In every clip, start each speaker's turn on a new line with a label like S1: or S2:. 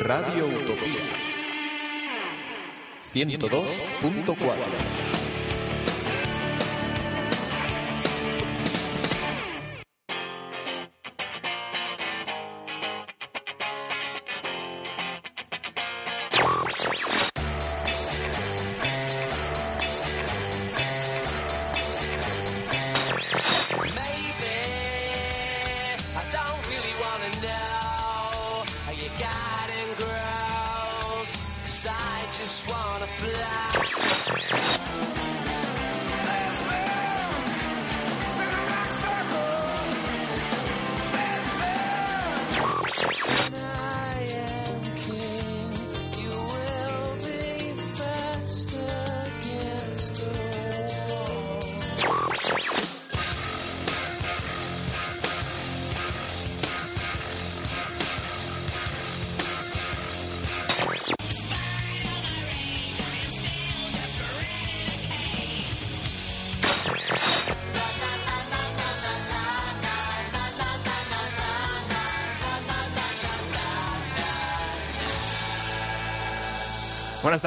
S1: Radio Utopía. 102.4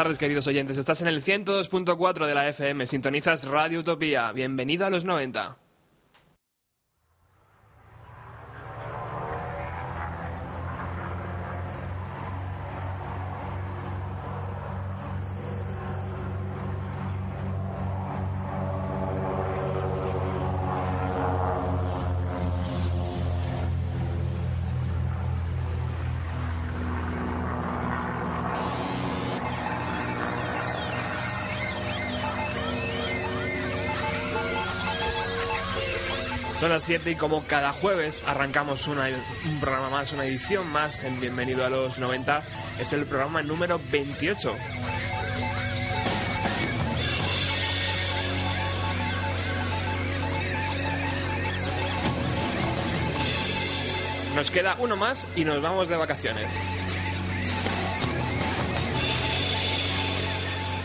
S2: tardes, queridos oyentes. Estás en el 102.4 de la FM. Sintonizas Radio Utopía. Bienvenido a los 90. Son las 7 y como cada jueves arrancamos un programa más, una edición más en Bienvenido a los 90. Es el programa número 28. Nos queda uno más y nos vamos de vacaciones.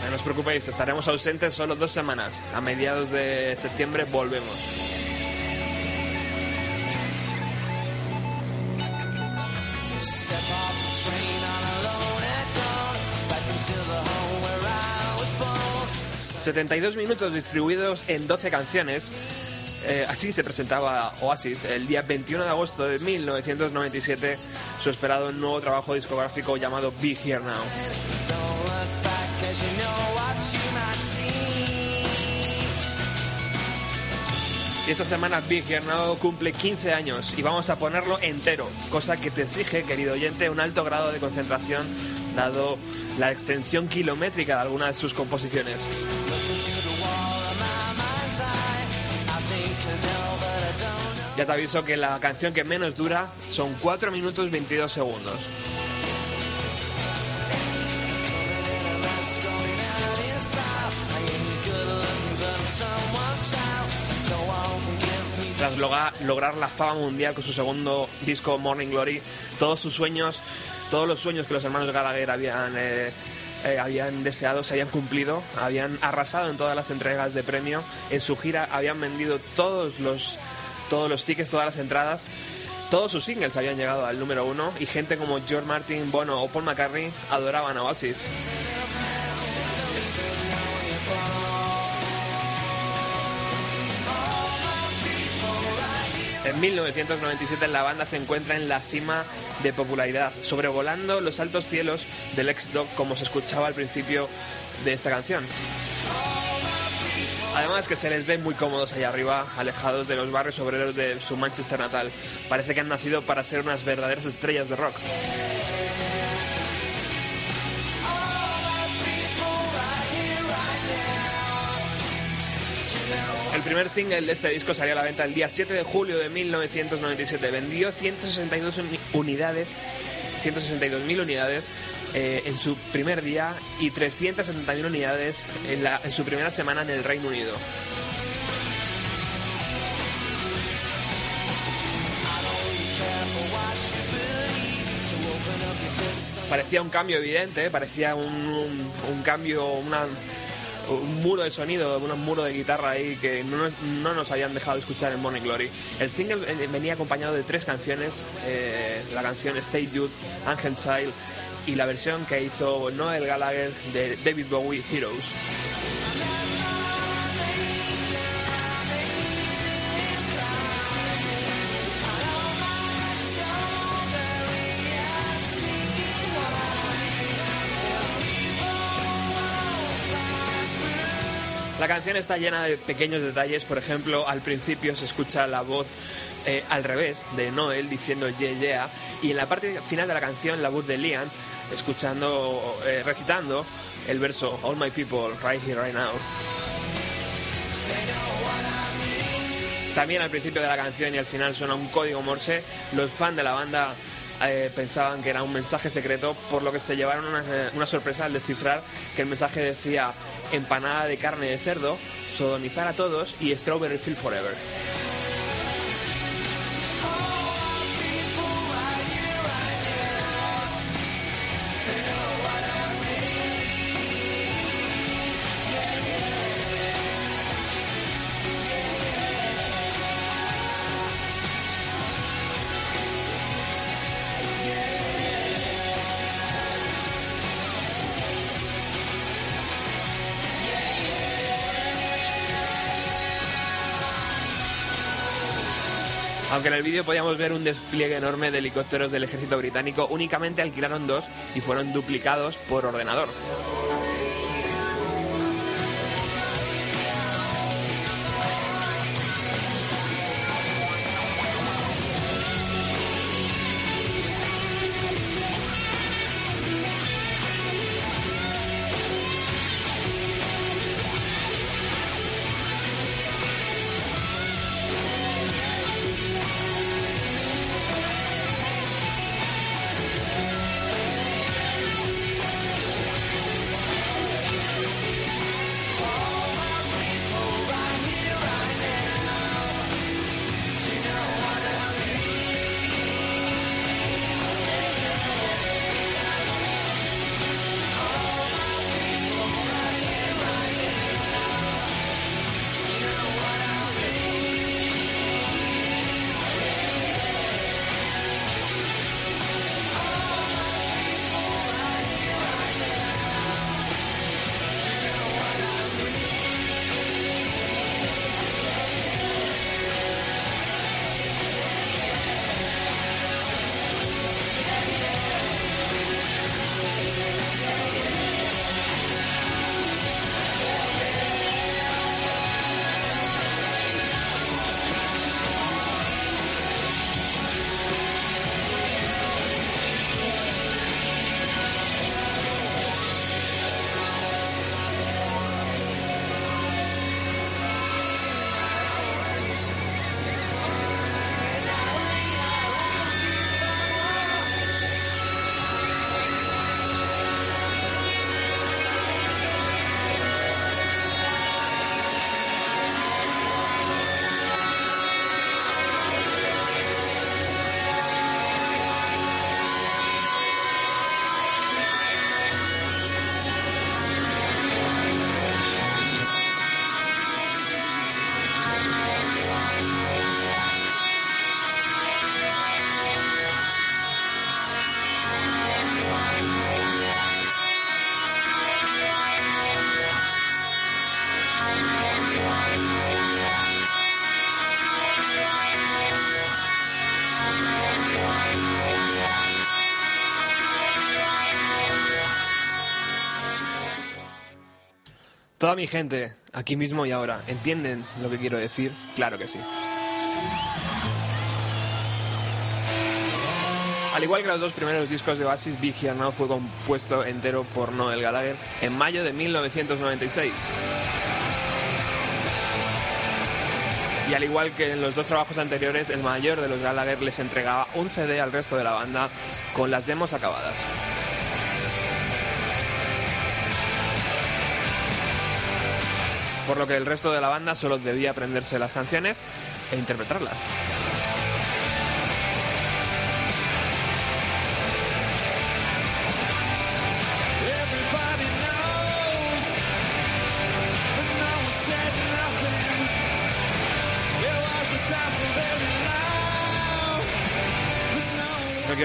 S2: No os preocupéis, estaremos ausentes solo dos semanas. A mediados de septiembre volvemos. 72 minutos distribuidos en 12 canciones. Eh, así se presentaba Oasis el día 21 de agosto de 1997, su esperado nuevo trabajo discográfico llamado Be Here Now. Y esta semana Big Now cumple 15 años y vamos a ponerlo entero, cosa que te exige, querido oyente, un alto grado de concentración dado la extensión kilométrica de algunas de sus composiciones. Ya te aviso que la canción que menos dura son 4 minutos 22 segundos. Tras lograr la fama mundial con su segundo disco Morning Glory, todos sus sueños, todos los sueños que los hermanos Gallagher habían, eh, eh, habían deseado se habían cumplido, habían arrasado en todas las entregas de premio, en su gira habían vendido todos los, todos los tickets, todas las entradas. Todos sus singles habían llegado al número uno y gente como George Martin, Bono o Paul McCartney adoraban a Oasis. En 1997 la banda se encuentra en la cima de popularidad, sobrevolando los altos cielos del ex-Doc como se escuchaba al principio de esta canción. Además que se les ve muy cómodos allá arriba, alejados de los barrios obreros de su Manchester natal. Parece que han nacido para ser unas verdaderas estrellas de rock. El primer single de este disco salió a la venta el día 7 de julio de 1997. Vendió 162 uni- unidades 162.000 unidades eh, en su primer día y 370.000 unidades en, la- en su primera semana en el Reino Unido. Parecía un cambio evidente, parecía un, un- un cambio, una- un muro de sonido, un muro de guitarra ahí que no nos, no habían dejado escuchar en Morning Glory. El single eh, venía acompañado de tres canciones, eh, la canción Stay Youth, Angel Child y la versión que hizo Noel Gallagher de David Bowie, Heroes. La canción está llena de pequeños detalles, por ejemplo, al principio se escucha la voz eh, al revés de Noel diciendo yeah yeah y en la parte final de la canción la voz de Liam escuchando, eh, recitando el verso All my people right here right now. También al principio de la canción y al final suena un código Morse. Los fans de la banda eh, pensaban que era un mensaje secreto, por lo que se llevaron una, una sorpresa al descifrar que el mensaje decía empanada de carne de cerdo, sodomizar a todos y strawberry field forever. Aunque en el vídeo podíamos ver un despliegue enorme de helicópteros del ejército británico, únicamente alquilaron dos y fueron duplicados por ordenador. Toda mi gente, aquí mismo y ahora, ¿entienden lo que quiero decir? Claro que sí. Al igual que los dos primeros discos de Oasis, Big Here Now fue compuesto entero por Noel Gallagher en mayo de 1996.
S3: Y al igual que en los dos trabajos anteriores, el mayor de los Gallagher les entregaba un CD al resto de la banda con las demos acabadas. Por lo que el resto de la banda solo debía aprenderse las canciones e interpretarlas.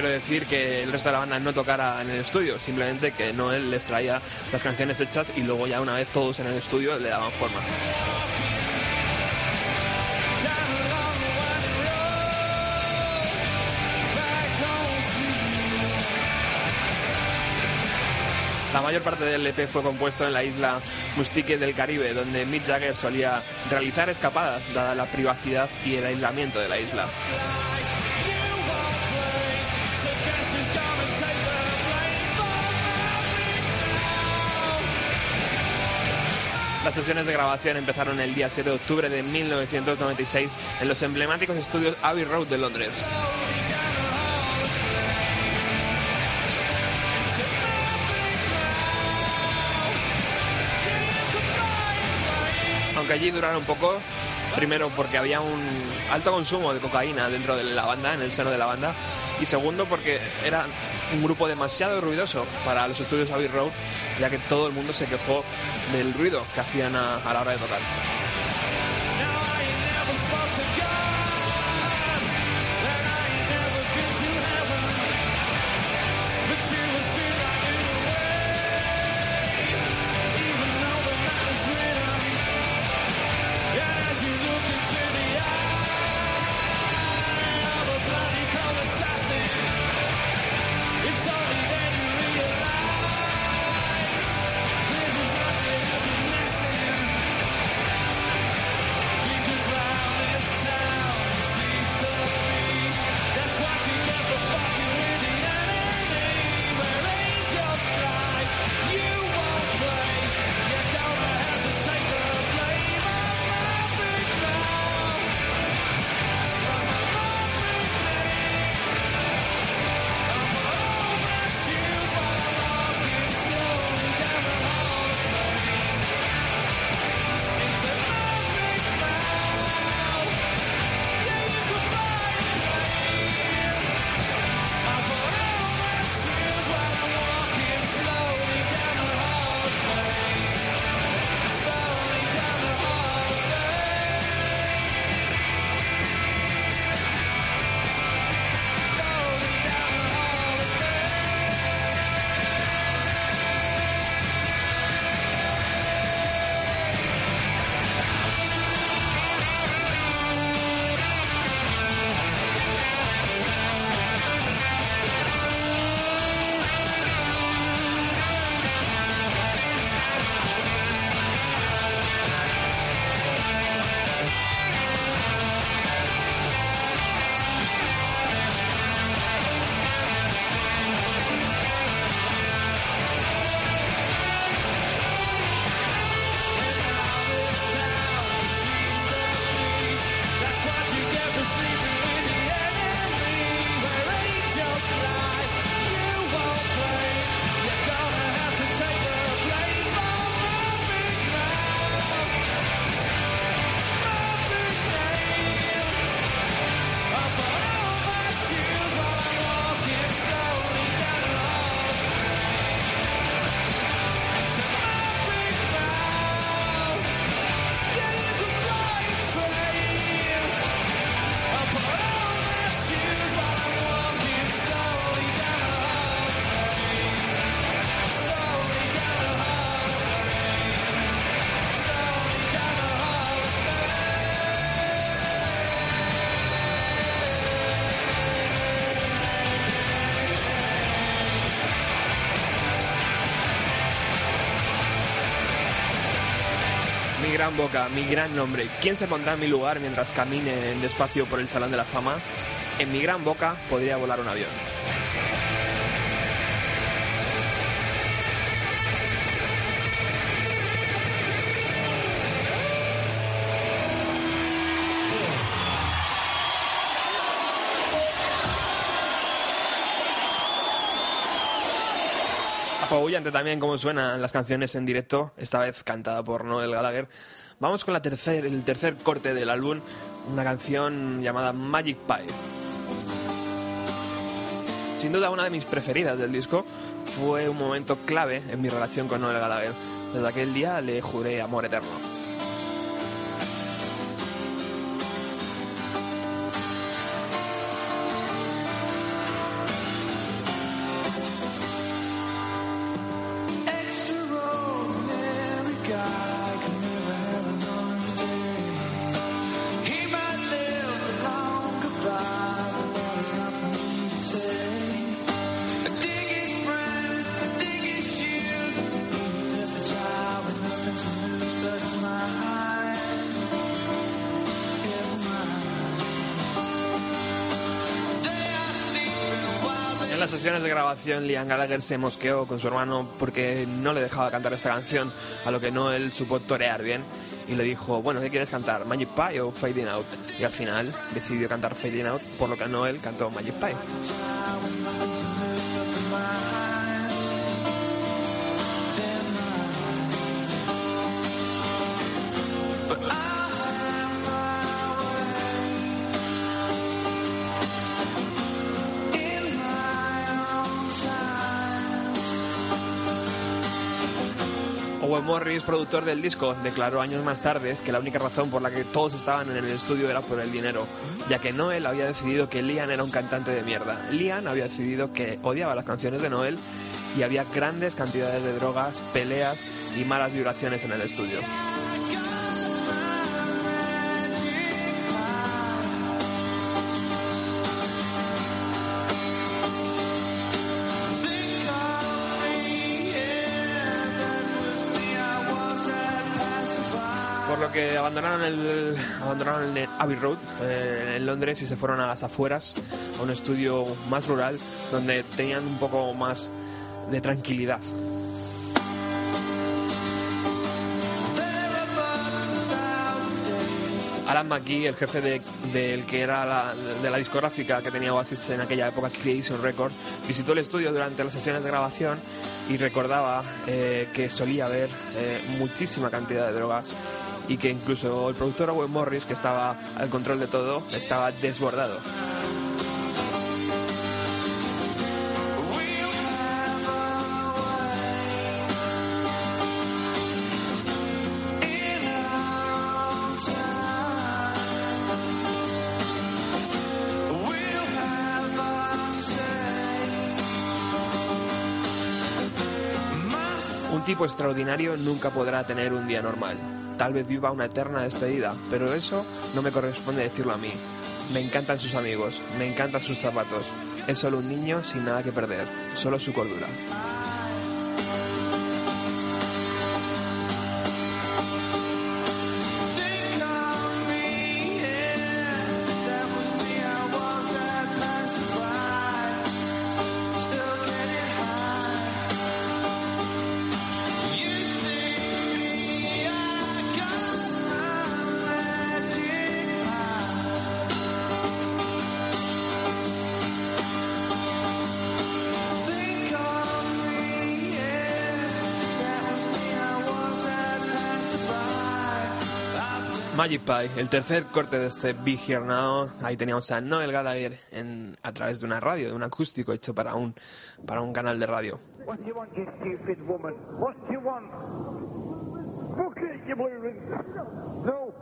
S3: Quiero decir que el resto de la banda no tocara en el estudio, simplemente que Noel les traía las canciones hechas y luego ya una vez todos en el estudio le daban forma. La mayor parte del EP fue compuesto en la isla Mustique del Caribe, donde Mick Jagger solía realizar escapadas, dada la privacidad y el aislamiento de la isla. Las sesiones de grabación empezaron el día 7 de octubre de 1996 en los emblemáticos estudios Abbey Road de Londres. Aunque allí duraron poco, primero porque había un alto consumo de cocaína dentro de la banda, en el seno de la banda, y segundo porque era un grupo demasiado ruidoso para los estudios Abbey Road, ya que todo el mundo se quejó del ruido que hacían a, a la hora de tocar. Gran boca, mi gran nombre. ¿Quién se pondrá en mi lugar mientras camine despacio por el Salón de la Fama? En mi gran boca podría volar un avión.
S2: Apabullante también como suenan las canciones en directo, esta vez cantada por Noel Gallagher. Vamos con el tercer corte del álbum, una canción llamada Magic Pie. Sin duda una de mis preferidas del disco, fue un momento clave en mi relación con Noel Gallagher. Desde aquel día le juré amor eterno. Sesiones de grabación, Liam Gallagher se mosqueó con su hermano porque no le dejaba cantar esta canción, a lo que Noel supo torear bien y le dijo, bueno, ¿qué quieres cantar? ¿Magic Pie o Fading Out? Y al final decidió cantar Fading Out, por lo que Noel cantó Magic Pie. Morris, productor del disco, declaró años más tarde que la única razón por la que todos estaban en el estudio era por el dinero, ya que Noel había decidido que Liam era un cantante de mierda. Liam había decidido que odiaba las canciones de Noel y había grandes cantidades de drogas, peleas y malas vibraciones en el estudio. Que abandonaron el abandonaron el Abbey Road eh, en Londres y se fueron a las afueras, a un estudio más rural, donde tenían un poco más de tranquilidad. Alan McGee, el jefe de- del que era la, de la discográfica que tenía Oasis en aquella época, Creation Record, visitó el estudio durante las sesiones de grabación y recordaba eh, que solía haber eh, muchísima cantidad de drogas y que incluso el productor Owen Morris, que estaba al control de todo, estaba desbordado. Un tipo extraordinario nunca podrá tener un día normal. Tal vez viva una eterna despedida, pero eso no me corresponde decirlo a mí. Me encantan sus amigos, me encantan sus zapatos. Es solo un niño sin nada que perder, solo su cordura. Magic Pie, el tercer corte de este Be Here Now. Ahí teníamos a Noel Gallagher a través de una radio, de un acústico hecho para un, para un canal de radio.
S4: What do you want, you.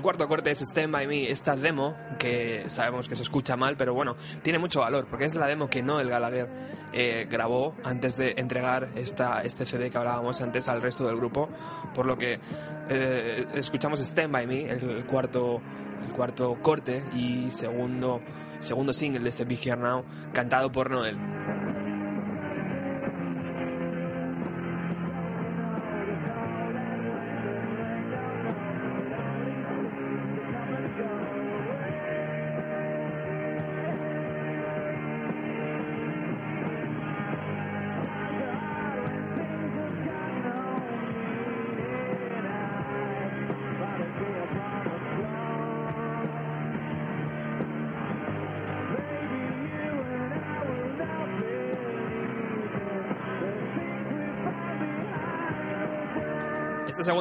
S2: El cuarto corte es Stand By Me, esta demo que sabemos que se escucha mal, pero bueno, tiene mucho valor porque es la demo que Noel Gallagher eh, grabó antes de entregar esta, este CD que hablábamos antes al resto del grupo, por lo que eh, escuchamos Stand By Me, el, el cuarto, el cuarto corte y segundo, segundo single de este Be Here Now, cantado por Noel.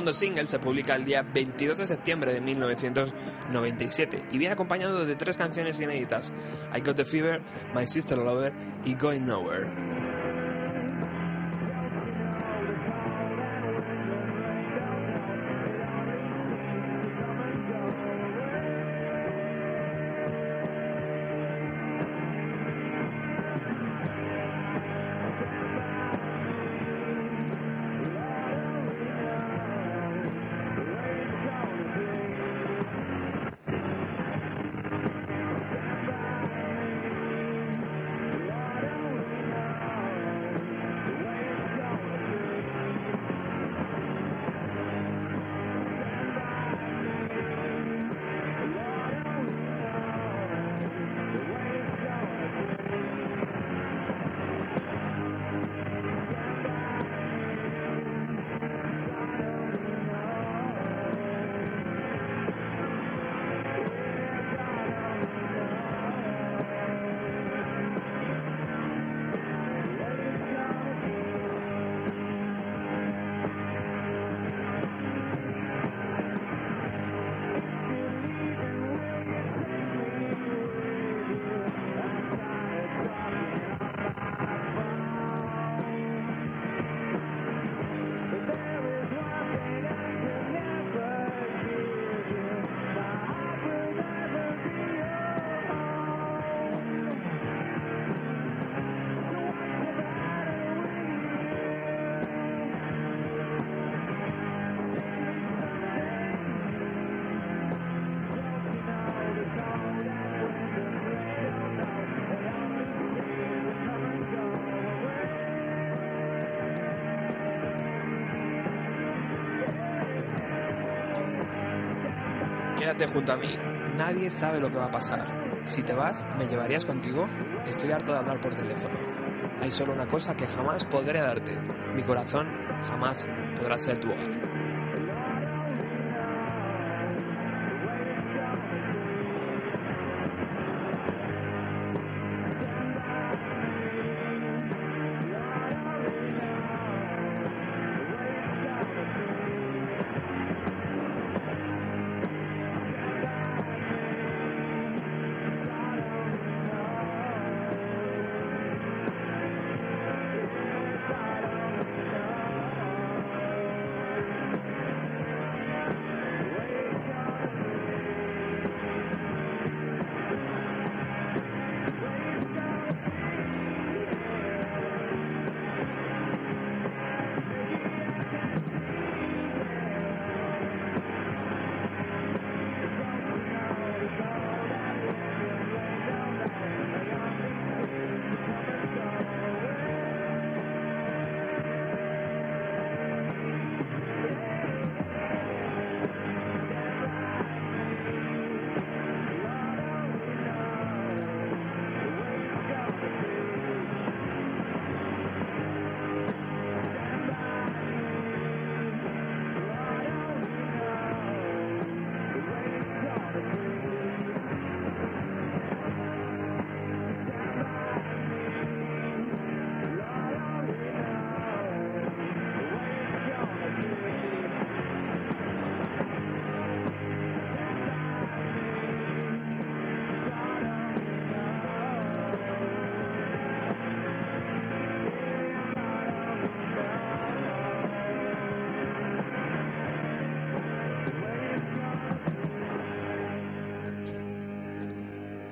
S2: Segundo single se publica el día 22 de septiembre de 1997 y viene acompañado de tres canciones inéditas: I Got the Fever, My Sister Lover y Going Nowhere. Quédate junto a mí. Nadie sabe lo que va a pasar. Si te vas, ¿me llevarías contigo? Estoy harto de hablar por teléfono. Hay solo una cosa que jamás podré darte. Mi corazón jamás podrá ser tu hogar.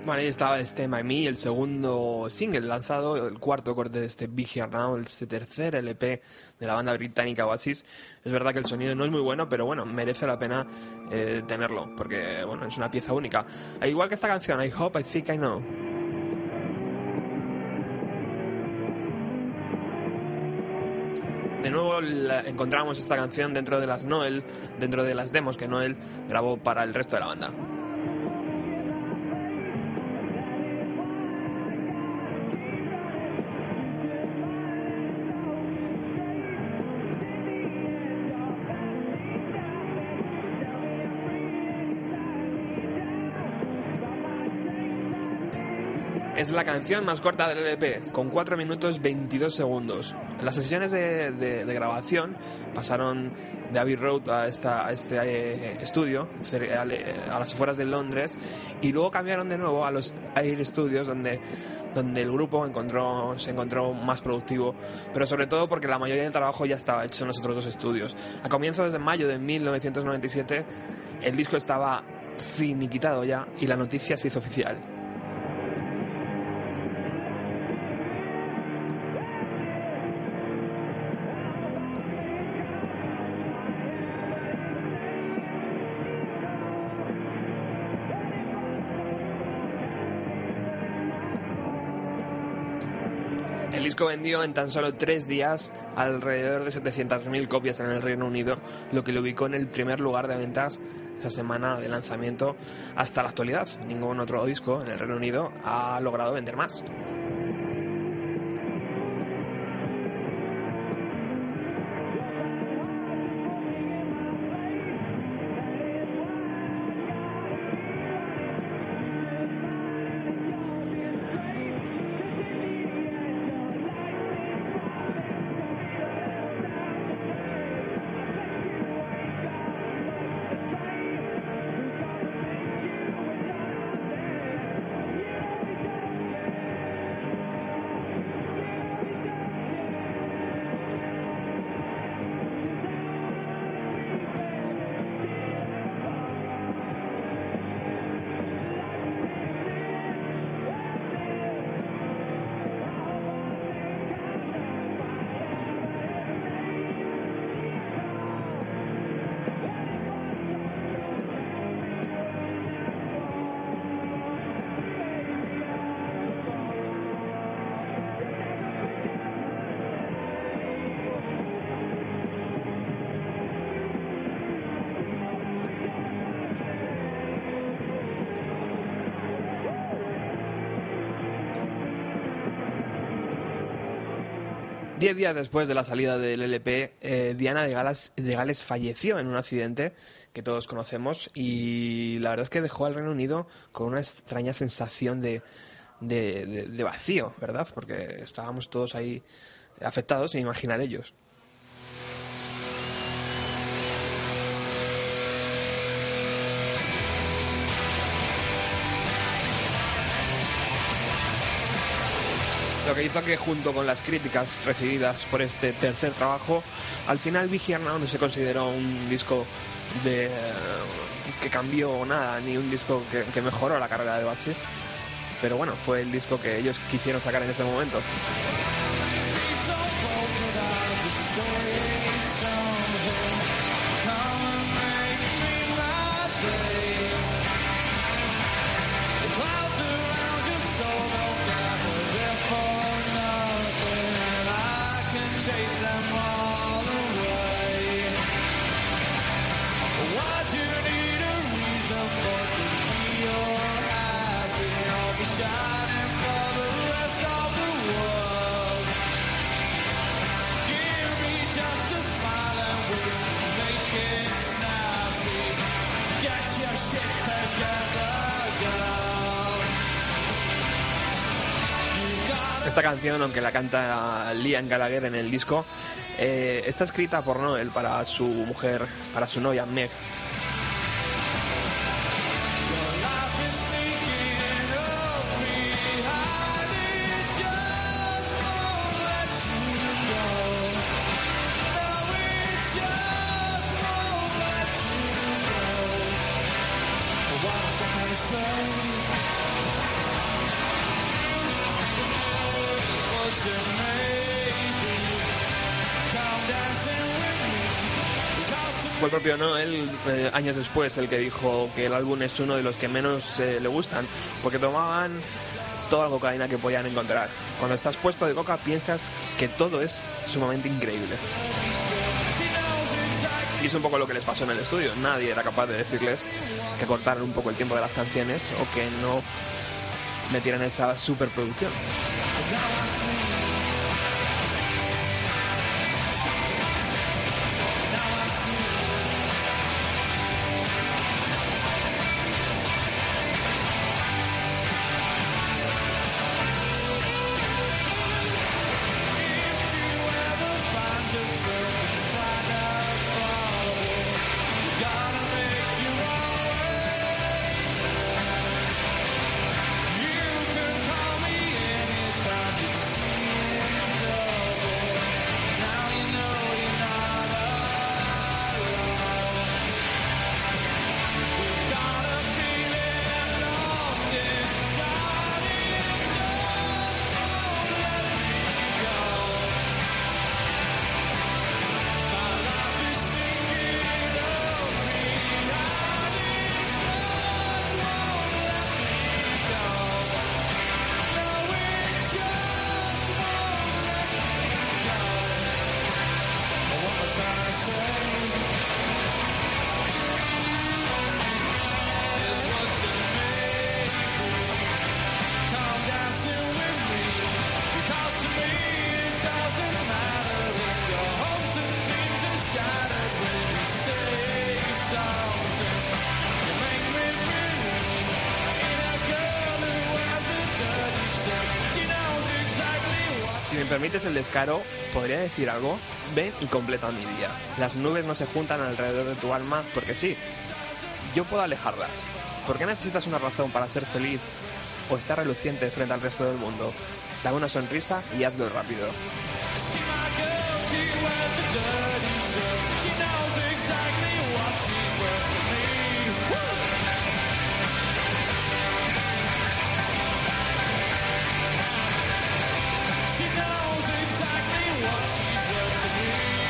S2: Bueno, ahí estaba este My Me, el segundo single lanzado, el cuarto corte de este Big Here Now, este tercer LP de la banda británica Oasis. Es verdad que el sonido no es muy bueno, pero bueno, merece la pena eh, tenerlo, porque bueno, es una pieza única. Al igual que esta canción, I Hope, I Think, I Know. De nuevo la- encontramos esta canción dentro de las Noel, dentro de las demos que Noel grabó para el resto de la banda. Es la canción más corta del LP, con 4 minutos 22 segundos. Las sesiones de, de- de grabación pasaron de Abbey Road a, esta, a este eh, estudio, a las afueras de Londres, y luego cambiaron de nuevo a los Air Studios, donde, donde el grupo encontró, se encontró más productivo, pero sobre todo porque la mayoría del trabajo ya estaba hecho en los otros dos estudios. A comienzos de mayo de 1997, el disco estaba finiquitado ya y la noticia se hizo oficial. El disco vendió en tan solo tres días alrededor de 700.000 copias en el Reino Unido, lo que lo ubicó en el primer lugar de ventas esa semana de lanzamiento hasta la actualidad. Ningún otro disco en el Reino Unido ha logrado vender más. Diez días después de la salida del LP, eh, Diana de, Galas- de Gales falleció en un accidente que todos conocemos y la verdad es que dejó al Reino Unido con una extraña sensación de, de- vacío, ¿verdad? Porque estábamos todos ahí afectados, sin imaginar ellos. Lo que hizo que junto con las críticas recibidas por este tercer trabajo, al final Vigiarna no se consideró un disco que cambió nada, ni un disco que, que mejoró la carrera de Basis. Pero bueno, fue el disco que ellos quisieron sacar en ese momento. Esta canción, aunque la canta Liam Gallagher en el disco, eh, está escrita por Noel para su mujer, para su novia Meg. Propio Noel, eh, años después, el que dijo que el álbum es uno de los que menos eh, le gustan, porque tomaban toda la cocaína que podían encontrar. Cuando estás puesto de coca piensas que todo es sumamente increíble. Y es un poco lo que les pasó en el estudio. Nadie era capaz de decirles que cortaran un poco el tiempo de las canciones o que no metieran esa superproducción. Permites el descaro, podría decir algo. Ven y completa mi día. Las nubes no se juntan alrededor de tu alma porque sí. Yo puedo alejarlas. ¿Por qué necesitas una razón para ser feliz o estar reluciente frente al resto del mundo? Dame una sonrisa y hazlo rápido. see.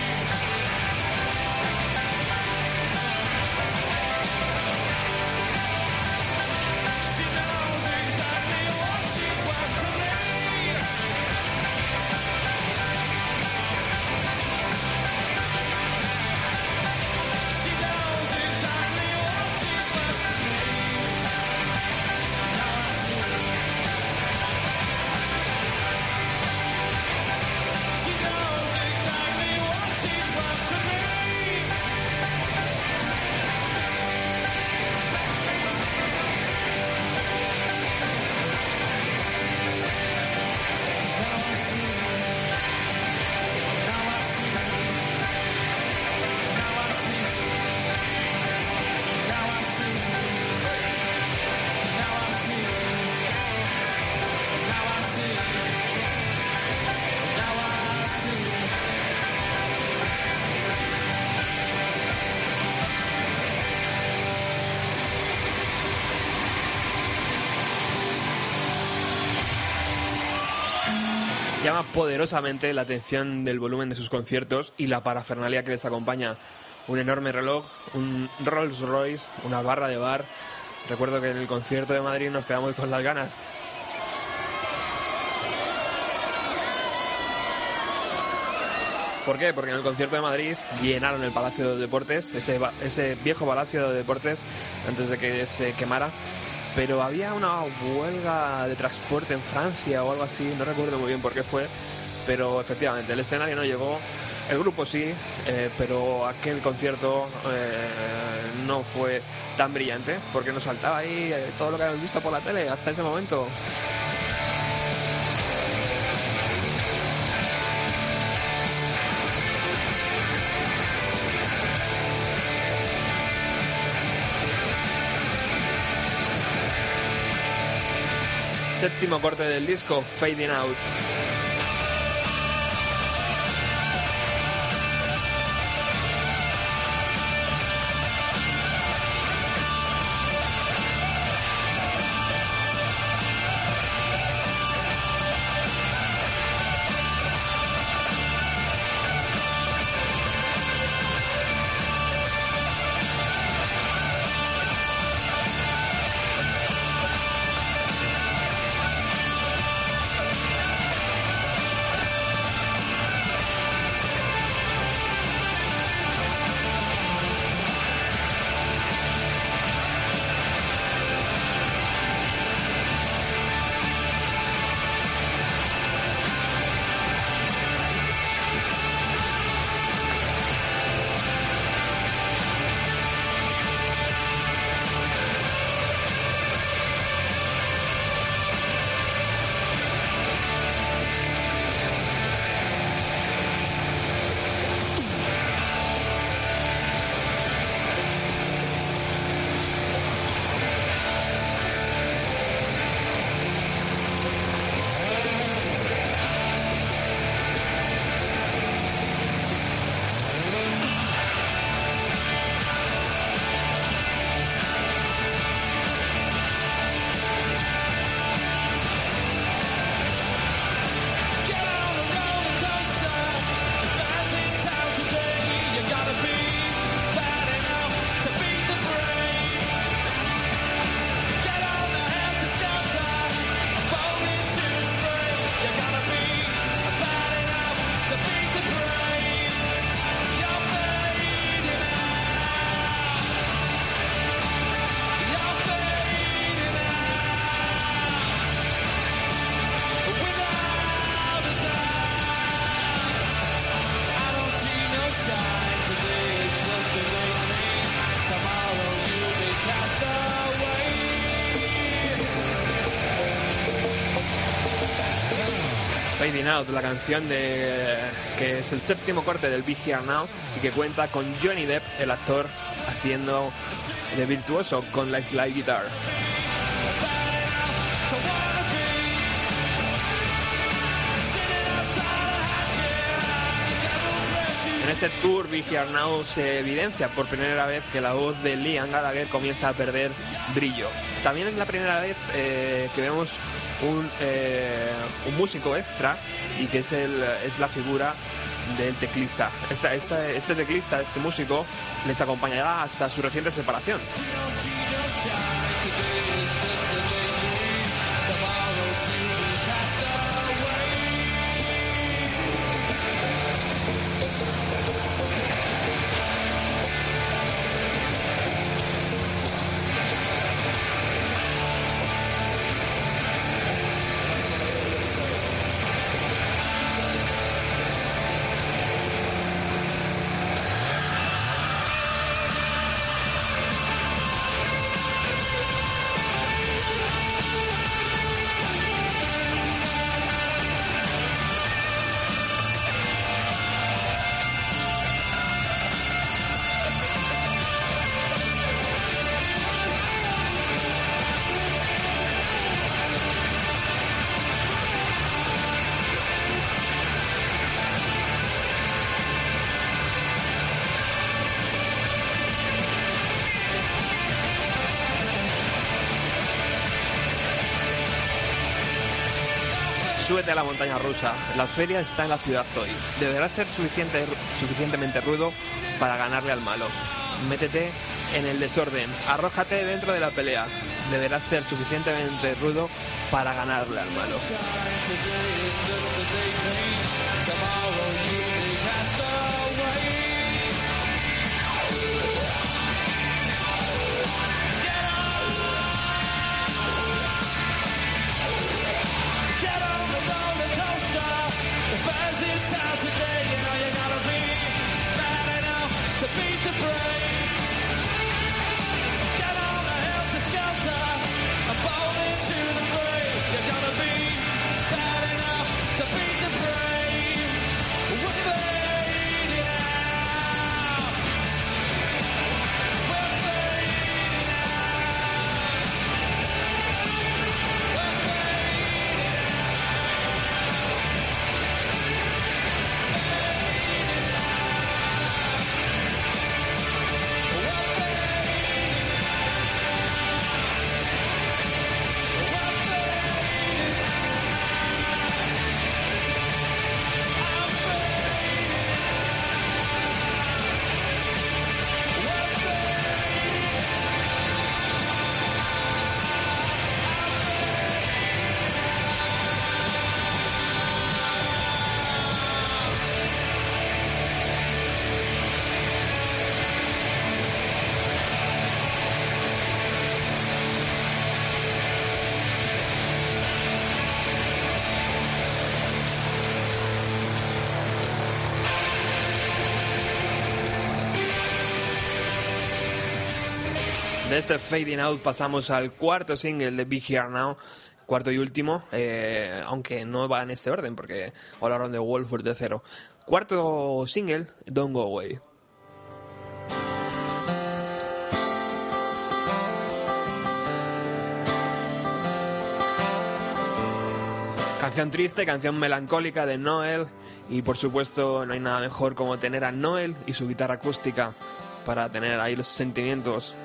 S2: Poderosamente la atención del volumen de sus conciertos y la parafernalia que les acompaña. Un enorme reloj, un Rolls Royce, una barra de bar. Recuerdo que en el concierto de Madrid nos quedamos con las ganas. ¿Por qué? Porque en el concierto de Madrid llenaron el Palacio de Deportes, ese, ese viejo Palacio de Deportes, antes de que se quemara. Pero había una huelga de transporte en Francia o algo así, no recuerdo muy bien por qué fue, pero efectivamente el escenario no llegó, el grupo sí, eh, pero aquel concierto eh, no fue tan brillante, porque nos saltaba ahí eh, todo lo que habíamos visto por la tele hasta ese momento. Séptimo corte del disco, Fading Out. La canción de que es el séptimo corte del Big Here Now y que cuenta con Johnny Depp, el actor, haciendo de virtuoso con la slide guitar. En este tour Big Here Now se evidencia por primera vez que la voz de Liam Gallagher comienza a perder brillo. También es la primera vez eh, que vemos un, eh, un músico extra y que es, el, es la figura del teclista. Este teclista, este músico, les acompañará hasta su reciente separación. La montaña rusa. La feria está en la ciudad hoy. Deberá ser suficiente, suficientemente rudo para ganarle al malo. Métete en el desorden. Arrójate dentro de la pelea. Deberás ser suficientemente rudo para ganarle al malo.
S3: Town today, you know you gotta be bad enough to beat the brave.
S2: Este Fading Out pasamos al cuarto single de Be Here Now, cuarto y último, eh, aunque no va en este orden porque hablaron de Wolf de cero. Cuarto single, Don't Go Away. Canción triste, canción melancólica de Noel y por supuesto no hay nada mejor como tener a Noel y su guitarra acústica para tener ahí los sentimientos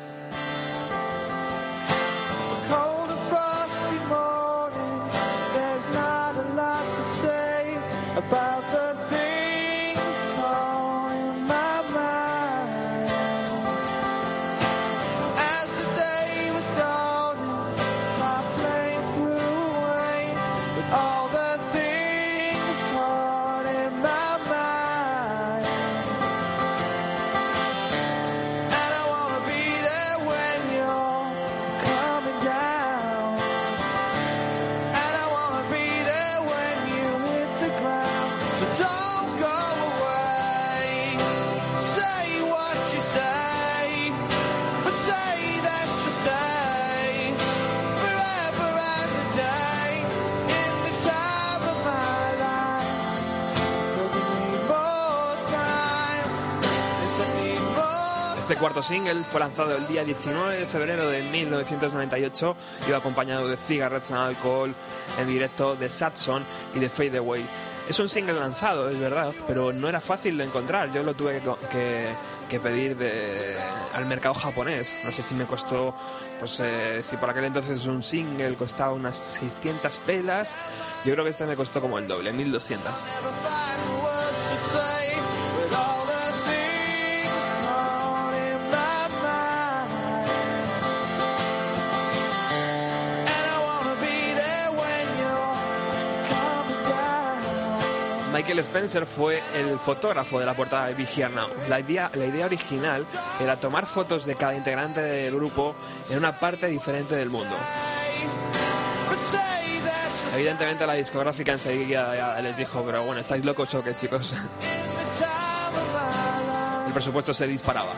S3: about
S2: cuarto single fue lanzado el día 19 de febrero de 1998 y iba acompañado de Cigarettes and Alcohol en directo de Satson y de Fade Away. Es un single lanzado, es verdad, pero no era fácil de encontrar. Yo lo tuve que, que- que pedir de- al mercado japonés. No sé si me costó, pues eh, si por aquel entonces un single costaba unas 600 pelas, yo creo que este me costó como el doble, 1200. Michael Spencer fue el fotógrafo de la portada de Big Now. La idea, la idea original era tomar fotos de cada integrante del grupo en una parte diferente del mundo. Evidentemente la discográfica enseguida les dijo, pero bueno, estáis locos qué chicos. El presupuesto se disparaba.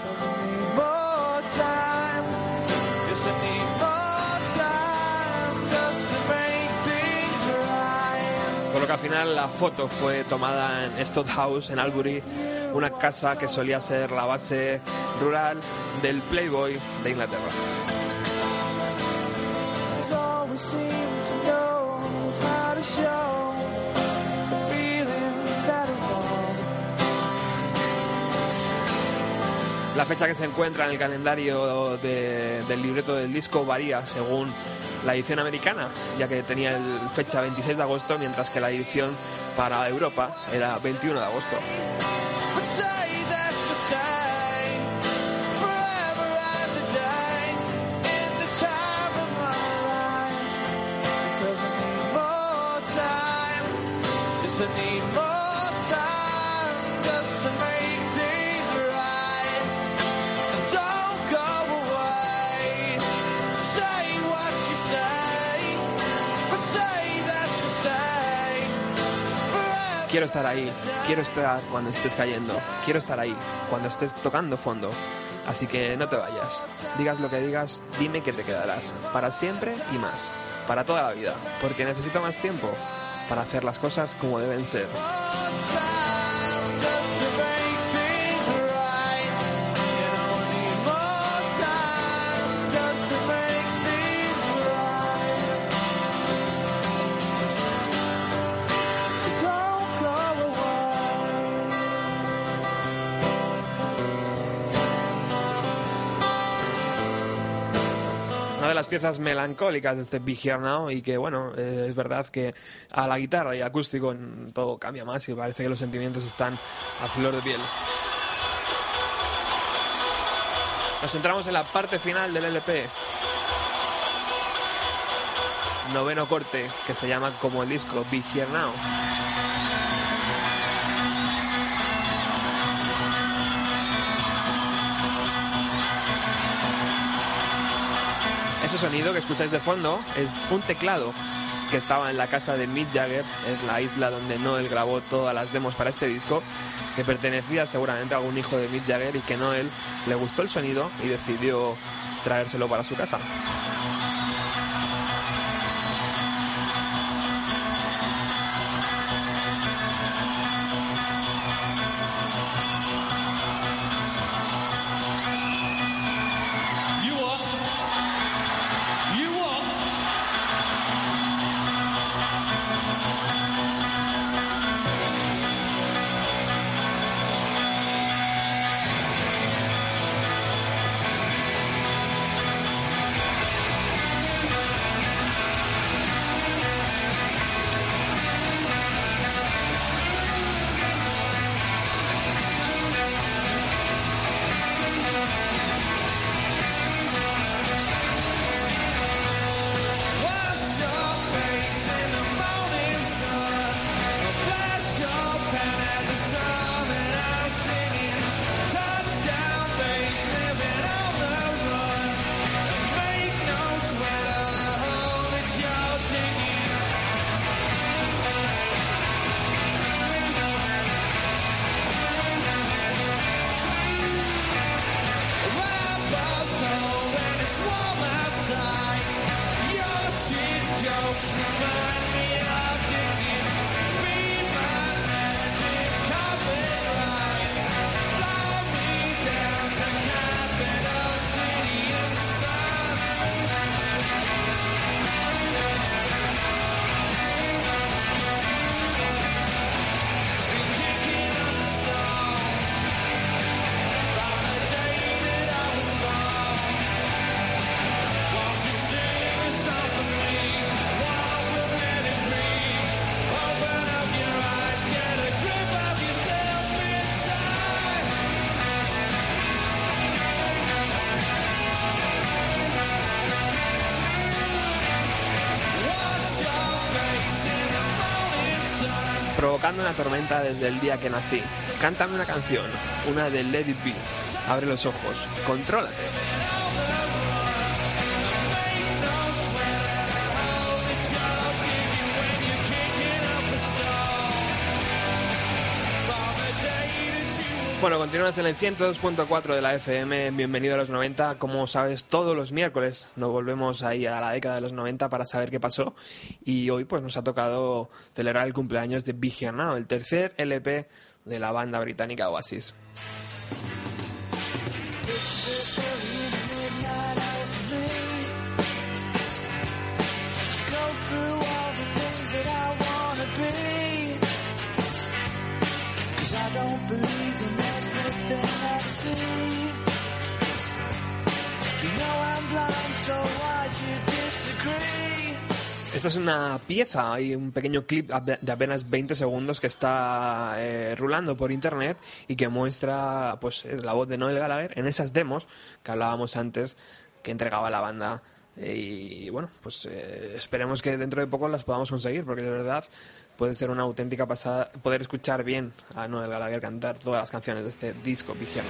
S3: Right.
S2: Por lo que al final la foto fue tomada en Stott House, en Albury, una casa que solía ser la base rural del Playboy de Inglaterra. La fecha que se encuentra en el calendario de- del libreto del disco varía según la edición americana, ya que tenía el fecha 26 de agosto, mientras que la edición para Europa era 21 de agosto. Quiero estar ahí, quiero estar cuando estés cayendo, quiero estar ahí cuando estés tocando fondo. Así que no te vayas, digas lo que digas, dime que te quedarás, para siempre y más, para toda la vida, porque necesito más tiempo para hacer las cosas como deben ser. Piezas melancólicas de este Big Here Now y que, bueno, eh, es verdad que a la guitarra y acústico todo cambia más y parece que los sentimientos están a flor de piel. Nos centramos en la parte final del LP. Noveno corte, que se llama como el disco Big Here Now. Ese sonido que escucháis de fondo es un teclado que estaba en la casa de Mick Jagger, en la isla donde Noel grabó todas las demos para este disco, que pertenecía seguramente a algún hijo de Mick Jagger y que Noel le gustó el sonido y decidió traérselo para su casa. Provocando una tormenta desde el día que nací. Cántame una canción, una de It Be. Abre los ojos, contrólate. Bueno, continuamos en el 102.4 de la FM. Bienvenido a los 90. Como sabes, todos los miércoles nos volvemos ahí a la década de los 90 para saber qué pasó. Y hoy pues nos ha tocado celebrar el cumpleaños de Now, el tercer LP de la banda británica Oasis. Esta es una pieza, hay un pequeño clip de apenas 20 segundos que está eh, rulando por internet y que muestra pues la voz de Noel Gallagher en esas demos que hablábamos antes que entregaba la banda. Y bueno, pues eh, esperemos que dentro de poco las podamos conseguir, porque de verdad puede ser una auténtica pasada poder escuchar bien a Noel Gallagher cantar todas las canciones de este disco vigeno.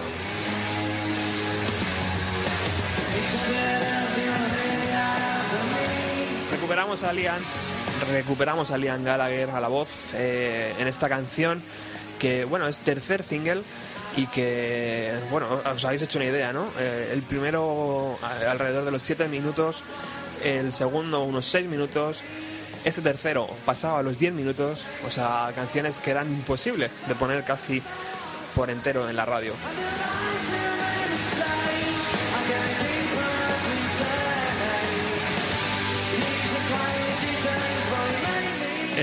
S2: Recuperamos a Liam, recuperamos a Liam Gallagher a la voz eh, en esta canción que bueno es tercer single y que bueno os habéis hecho una idea, ¿no? Eh, el primero a- alrededor de los 7 minutos, el segundo unos 6 minutos. Este tercero pasaba a los 10 minutos, o sea, canciones que eran imposibles de poner casi por entero en la radio.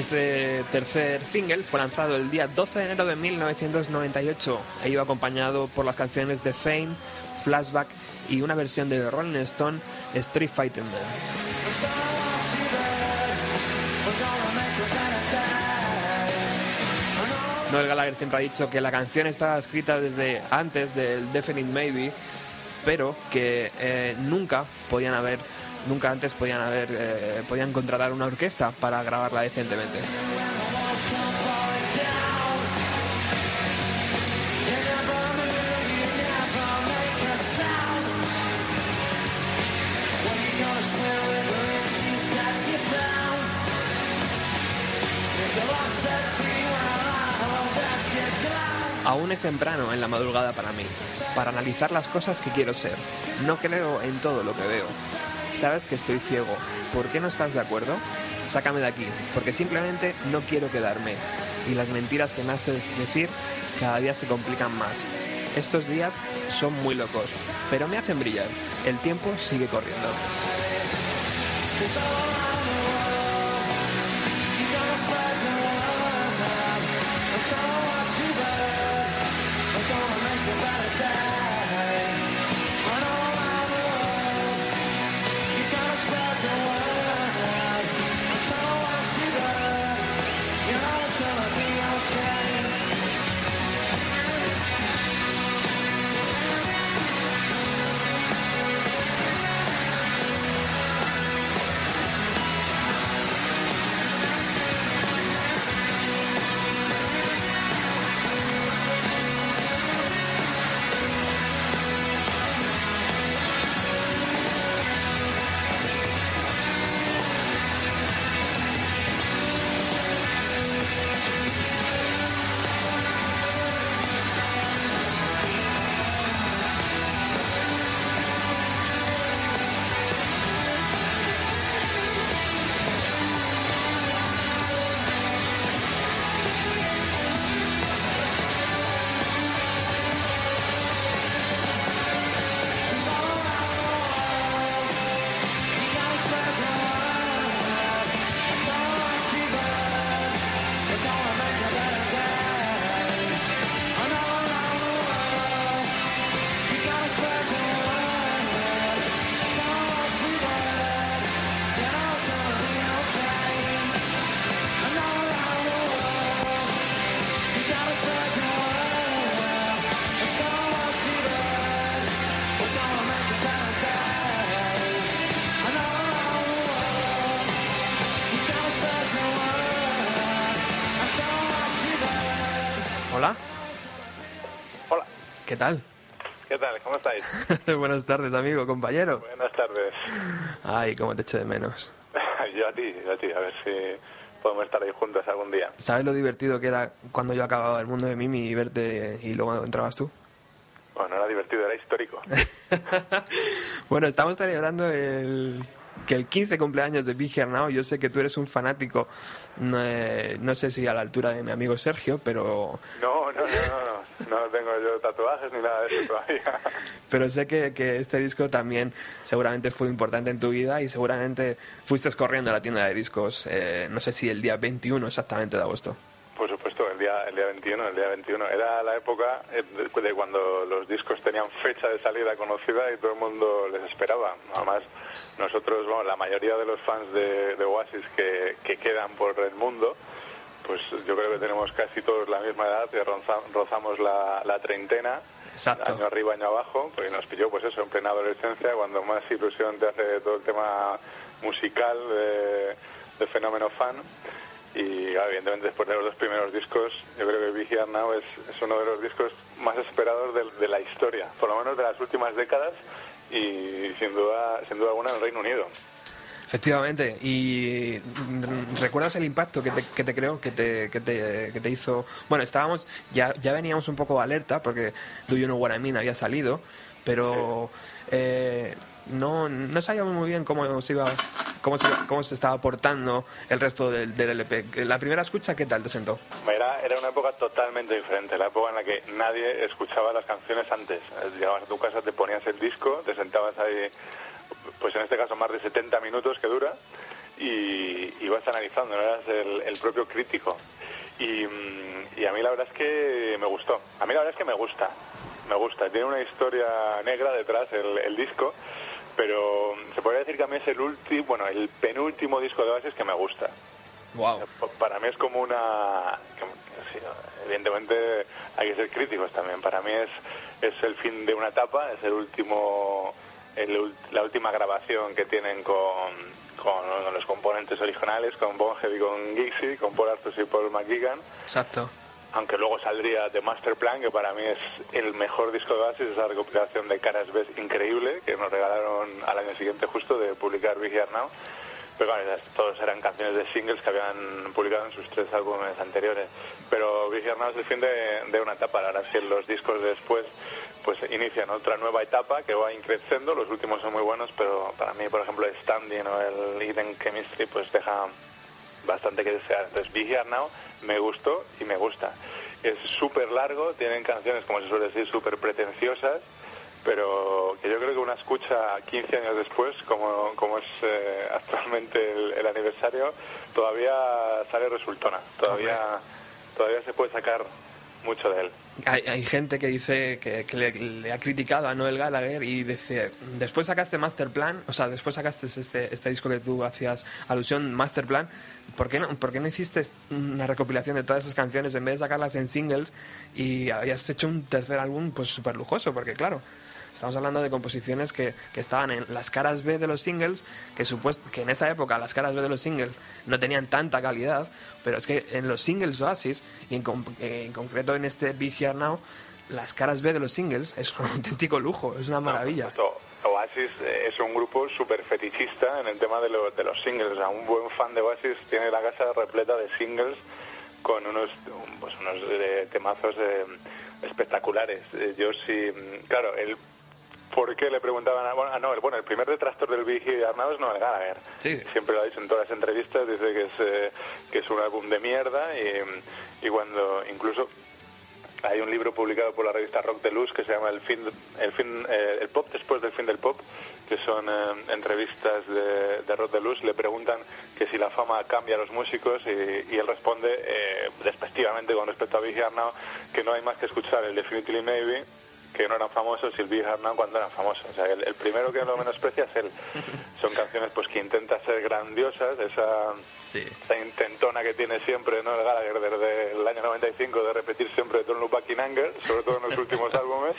S2: Este tercer single fue lanzado el día 12 de enero de 1998 e iba acompañado por las canciones de Fame, Flashback y una versión de Rolling Stone, Street Fighting Man. Noel Gallagher siempre ha dicho que la canción estaba escrita desde antes del Definite Maybe, pero que eh, nunca podían haber, nunca antes podían haber, eh, podían contratar una orquesta para grabarla decentemente. Aún es temprano en la madrugada para mí, para analizar las cosas que quiero ser. No creo en todo lo que veo. Sabes que estoy ciego. ¿Por qué no estás de acuerdo? Sácame de aquí, porque simplemente no quiero quedarme. Y las mentiras que me hace decir cada día se complican más. Estos días son muy locos, pero me hacen brillar. El tiempo sigue corriendo. ¿Qué tal?
S5: ¿Qué tal? ¿Cómo estáis?
S2: Buenas tardes, amigo, compañero.
S5: Buenas tardes.
S2: Ay, cómo te echo de menos.
S5: yo a ti, yo a ti, a ver si podemos estar ahí juntos algún día.
S2: ¿Sabes lo divertido que era cuando yo acababa el mundo de Mimi y verte y luego entrabas tú?
S5: Bueno, era divertido, era histórico.
S2: bueno, estamos celebrando el que el 15 cumpleaños de Big Now, yo sé que tú eres un fanático, no, eh, no sé si a la altura de mi amigo Sergio, pero,
S5: No, no, no, no, no, no tengo yo tatuajes ni nada de eso todavía.
S2: pero sé que, que este disco también seguramente fue importante en tu vida y seguramente fuiste corriendo a la tienda de discos, eh, no sé si el día 21 exactamente de agosto.
S5: Por supuesto, el día, el día 21, el día 21. Era la época eh, de de cuando los discos tenían fecha de salida conocida y todo el mundo les esperaba. Además, nosotros, bueno, la mayoría de los fans de, de Oasis que, que quedan por el mundo, pues yo creo que tenemos casi todos la misma edad, que rozamos la, la treintena,
S2: Exacto.
S5: año arriba, año abajo, porque nos pilló pues eso, en plena adolescencia, cuando más ilusión te hace todo el tema musical de, de fenómeno fan. Y claro, evidentemente después de los dos primeros discos, yo creo que Here Now es, es uno de los discos más esperados de, de la historia, por lo menos de las últimas décadas y sin duda, sin duda alguna en el Reino Unido.
S2: Efectivamente, y mm, ¿recuerdas el impacto que te, que te creó, que te, que, te, que te hizo? Bueno, estábamos, ya, ya veníamos un poco alerta porque Do You Know What I Mean había salido, pero eh, no, no sabíamos muy bien cómo se iba, cómo se, cómo se estaba portando el resto del, del LP. La primera escucha, ¿qué tal te sentó?
S5: Era, era una época totalmente diferente, la época en la que nadie escuchaba las canciones antes. Llegabas a tu casa, te ponías el disco, te sentabas ahí, pues en este caso más de 70 minutos que dura, y ibas analizando, ¿no? eras el, el propio crítico. Y, mm, y a mí la verdad es que me gustó. A mí la verdad es que me gusta, me gusta. Tiene una historia negra detrás el, el disco, pero se podría decir que a mí es el último, bueno, el penúltimo disco de Oasis que me gusta.
S2: Wow.
S5: Para mí es como una... evidentemente hay que ser críticos también. Para mí es, es el fin de una etapa, es el último, el la última grabación que tienen con, con, los componentes originales, con Bon Heavy, con Gixie, con Paul Arthur y Paul McGuigan.
S2: Exacto.
S5: Aunque luego saldría The Master Plan, que para mí es el mejor disco de Oasis, esa recopilación de caras B increíble, que nos regalaron al año siguiente justo de publicar Big Here Now. Pero esas todos eran canciones de singles que habían publicado en sus tres álbumes anteriores. Pero Big Here Now es el fin de, de una etapa. La verdad es que los discos después pues inician otra nueva etapa que va increciendo. Los últimos son muy buenos, pero para mí, por ejemplo, Standing o el Hidden Chemistry pues deja bastante que desear. Entonces, Be Here Now me gustó y me gusta. Es súper largo, tienen canciones, como se suele decir, súper pretenciosas, pero que yo creo que una escucha 15 años después, como, como es eh, actualmente el, el aniversario, todavía sale resultona. Todavía, todavía se puede sacar mucho de él.
S2: Hay, hay gente que dice que, que le, le ha criticado a Noel Gallagher y dice, después sacaste Master Plan, o sea, después sacaste este, este disco que tú hacías alusión, Master Plan, ¿por qué, no, ¿por qué no hiciste una recopilación de todas esas canciones en vez de sacarlas en singles y habías hecho un tercer álbum pues súper lujoso? Porque claro, estamos hablando de composiciones que, que estaban en las caras B de los singles, que, supuest que en esa época las caras B de los singles no tenían tanta calidad, pero es que en los singles Oasis, y en, en concreto en este Big Here Now, las caras B de los singles es un auténtico lujo, es una maravilla.
S5: Esto, Oasis eh, es un grupo súper fetichista en el tema de, lo- de los singles. O sea, un buen fan de Oasis tiene la casa repleta de singles con unos, pues, unos eh, temazos eh, espectaculares. Yo sí, mm, claro, el por qué le preguntaban a, bueno, ah, no, el, bueno, el primer detractor del Big Hit Arnau es Noel Gallagher.
S2: Sí.
S5: Siempre lo ha dicho en todas las entrevistas, dice que es, eh, que es un álbum de mierda y, y cuando incluso hay un libro publicado por la revista Rock de Luz que se llama El fin, el fin, eh, el pop después del fin del pop, que son eh, entrevistas de, de Rock de Luz. Le preguntan que si la fama cambia a los músicos y, y él responde eh, despectivamente con respecto a Big Arnau que no hay más que escuchar el Definitely Maybe que no eran famosos y el Big cuando eran famosos. O sea, el, el primero que lo menosprecia es él. Son canciones pues que intenta ser grandiosas, esa
S2: Sí.
S5: esa intentona que tiene siempre ¿no? el Gallagher desde el año 95 de repetir siempre Don't Look Back in Anger, sobre todo en los últimos álbumes.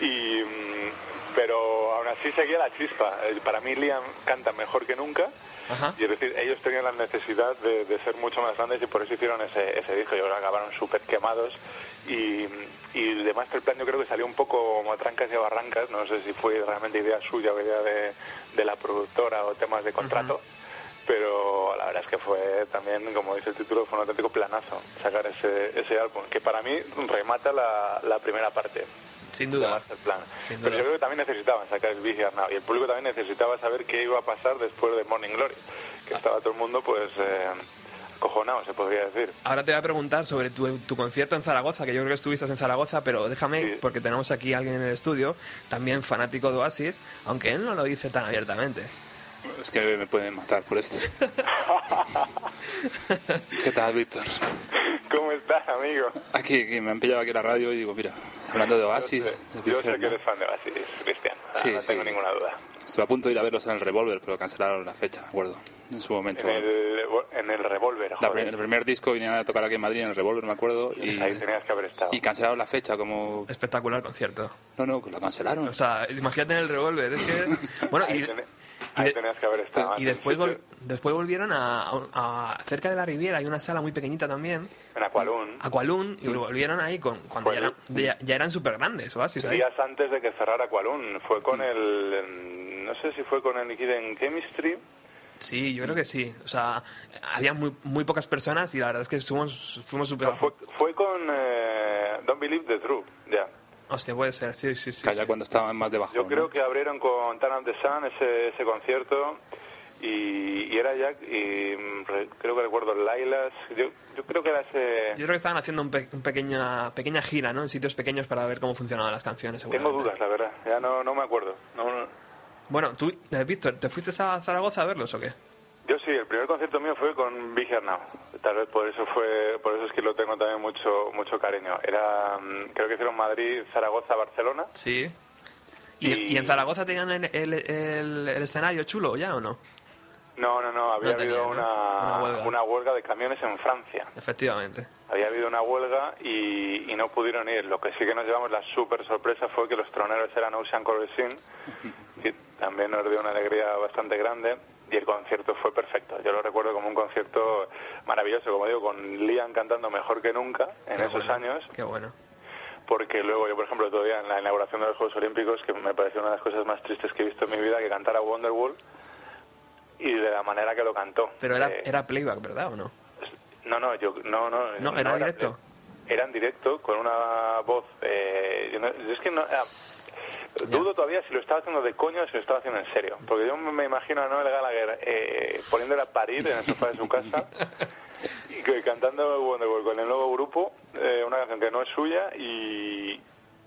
S5: Y, mm, pero aún así seguía la chispa. Eh, Para mí Liam canta mejor que nunca.
S2: Ajá.
S5: Y es decir, ellos tenían la necesidad de, de ser mucho más grandes y por eso hicieron ese, ese disco. Y ahora acabaron súper quemados. Y, y de Masterplan yo creo que salió un poco como a trancas y a barrancas. No sé si fue realmente idea suya o idea de, de la productora o temas de contrato. Pero la verdad es que fue también, como dice el título, fue un auténtico planazo sacar ese, ese álbum, que para mí remata la, la primera parte
S2: Sin
S5: de
S2: duda. Sin
S5: Pero yo creo que también necesitaban sacar el Big Now y el público también necesitaba saber qué iba a pasar después de Morning Glory, que estaba todo el mundo pues eh, acojonado, se podría decir.
S2: Ahora te voy a preguntar sobre tu, tu concierto en Zaragoza, que yo creo que estuviste en Zaragoza, pero déjame,
S5: Sí.
S2: porque tenemos aquí a alguien en el estudio, también fanático de Oasis, aunque él no lo dice tan abiertamente.
S6: Es que me pueden matar por esto. ¿Qué tal, Víctor?
S5: ¿Cómo estás, amigo?
S6: Aquí, aquí, me han pillado aquí la radio y digo, mira, hablando de Oasis,
S5: yo sé,
S6: de
S5: yo sé
S6: Big
S5: que eres fan de Oasis, Cristian,
S6: Sí,
S5: no
S6: sí.
S5: tengo ninguna duda.
S6: Estuve a punto de ir a verlos en el Revolver, pero cancelaron la fecha, me acuerdo, en su momento.
S5: En el, en el Revolver,
S6: La
S5: joder.
S6: pri- el primer disco vinieron a tocar aquí en Madrid, en el Revolver, me acuerdo, y,
S5: Ahí tenías que haber estado.
S6: y cancelaron la fecha, como...
S2: Espectacular concierto.
S6: No, no, que la cancelaron.
S2: O sea, imagínate en el revólver, es que... Bueno,
S5: Ahí,
S2: y,
S5: ahí tenías que haber estado.
S2: y después, vol- después volvieron a, a- Cerca de la Riviera hay una sala muy pequeñita también,
S5: En Aqualun.
S2: Aqualun, y volvieron ahí con, cuando ya, ya, ya eran súper grandes,
S5: días antes de que cerrara Aqualun. Fue con el. No sé si fue con el Hidden Chemistry.
S2: Sí, yo creo que sí. O sea, había muy, muy pocas personas y la verdad es que fuimos, fuimos súper...
S5: No, fue, fue con eh, Don't Believe the Truth. Ya.
S2: Hostia, puede ser, sí, sí, sí.
S6: Allá
S2: sí.
S6: cuando estaban más debajo.
S5: Yo creo que abrieron con Turn Up the Sun ese, ese concierto. Y, y era Jack. Y mm, re- creo que recuerdo Lailas. Yo, yo creo que era ese.
S2: Yo creo que estaban haciendo un, pe- un pequeña, pequeña gira, ¿no? En sitios pequeños para ver cómo funcionaban las canciones.
S5: Tengo dudas, la verdad. Ya no, no me acuerdo. No, no.
S2: Bueno, tú, eh, Víctor, ¿te fuiste a Zaragoza a verlos o qué?
S5: Yo sí, el primer concierto mío fue con Big Now. Tal vez por eso fue, por eso es que lo tengo también mucho, mucho cariño. Era, mm, creo que hicieron Madrid, Zaragoza, Barcelona.
S2: Sí. ¿Y,
S5: Y-
S2: y en Zaragoza tenían el, el- el- el escenario chulo ya o no?
S5: No, no, no, había
S2: No tenía,
S5: habido
S2: ¿no?
S5: una,
S2: Una huelga.
S5: una huelga de camiones en Francia.
S2: Efectivamente.
S5: Había habido una huelga y, y no pudieron ir. Lo que sí que nos llevamos la súper sorpresa fue que los troneros eran Ocean Corresin, que también nos dio una alegría bastante grande. Y el concierto fue perfecto. Yo lo recuerdo como un concierto maravilloso, como digo, con Liam cantando mejor que nunca en
S2: Qué
S5: esos
S2: bueno,
S5: años.
S2: Qué bueno.
S5: Porque luego yo, por ejemplo, todavía en la inauguración de los Juegos Olímpicos, que me pareció una de las cosas más tristes que he visto en mi vida, que cantara Wonderwall y de la manera que lo cantó.
S2: Pero era,
S5: Eh,
S2: era playback, ¿verdad o no?
S5: No, no, yo, no, no.
S2: No, era directo.
S5: Era en directo, con una voz... Eh, yo no- yo es que no... dudo todavía si lo estaba haciendo de coño o si lo estaba haciendo en serio. Porque yo me imagino a Noel Gallagher eh, poniéndole a parir en el sofá de su casa y que- cantando Wonderwall con el nuevo grupo, eh, una canción que no es suya y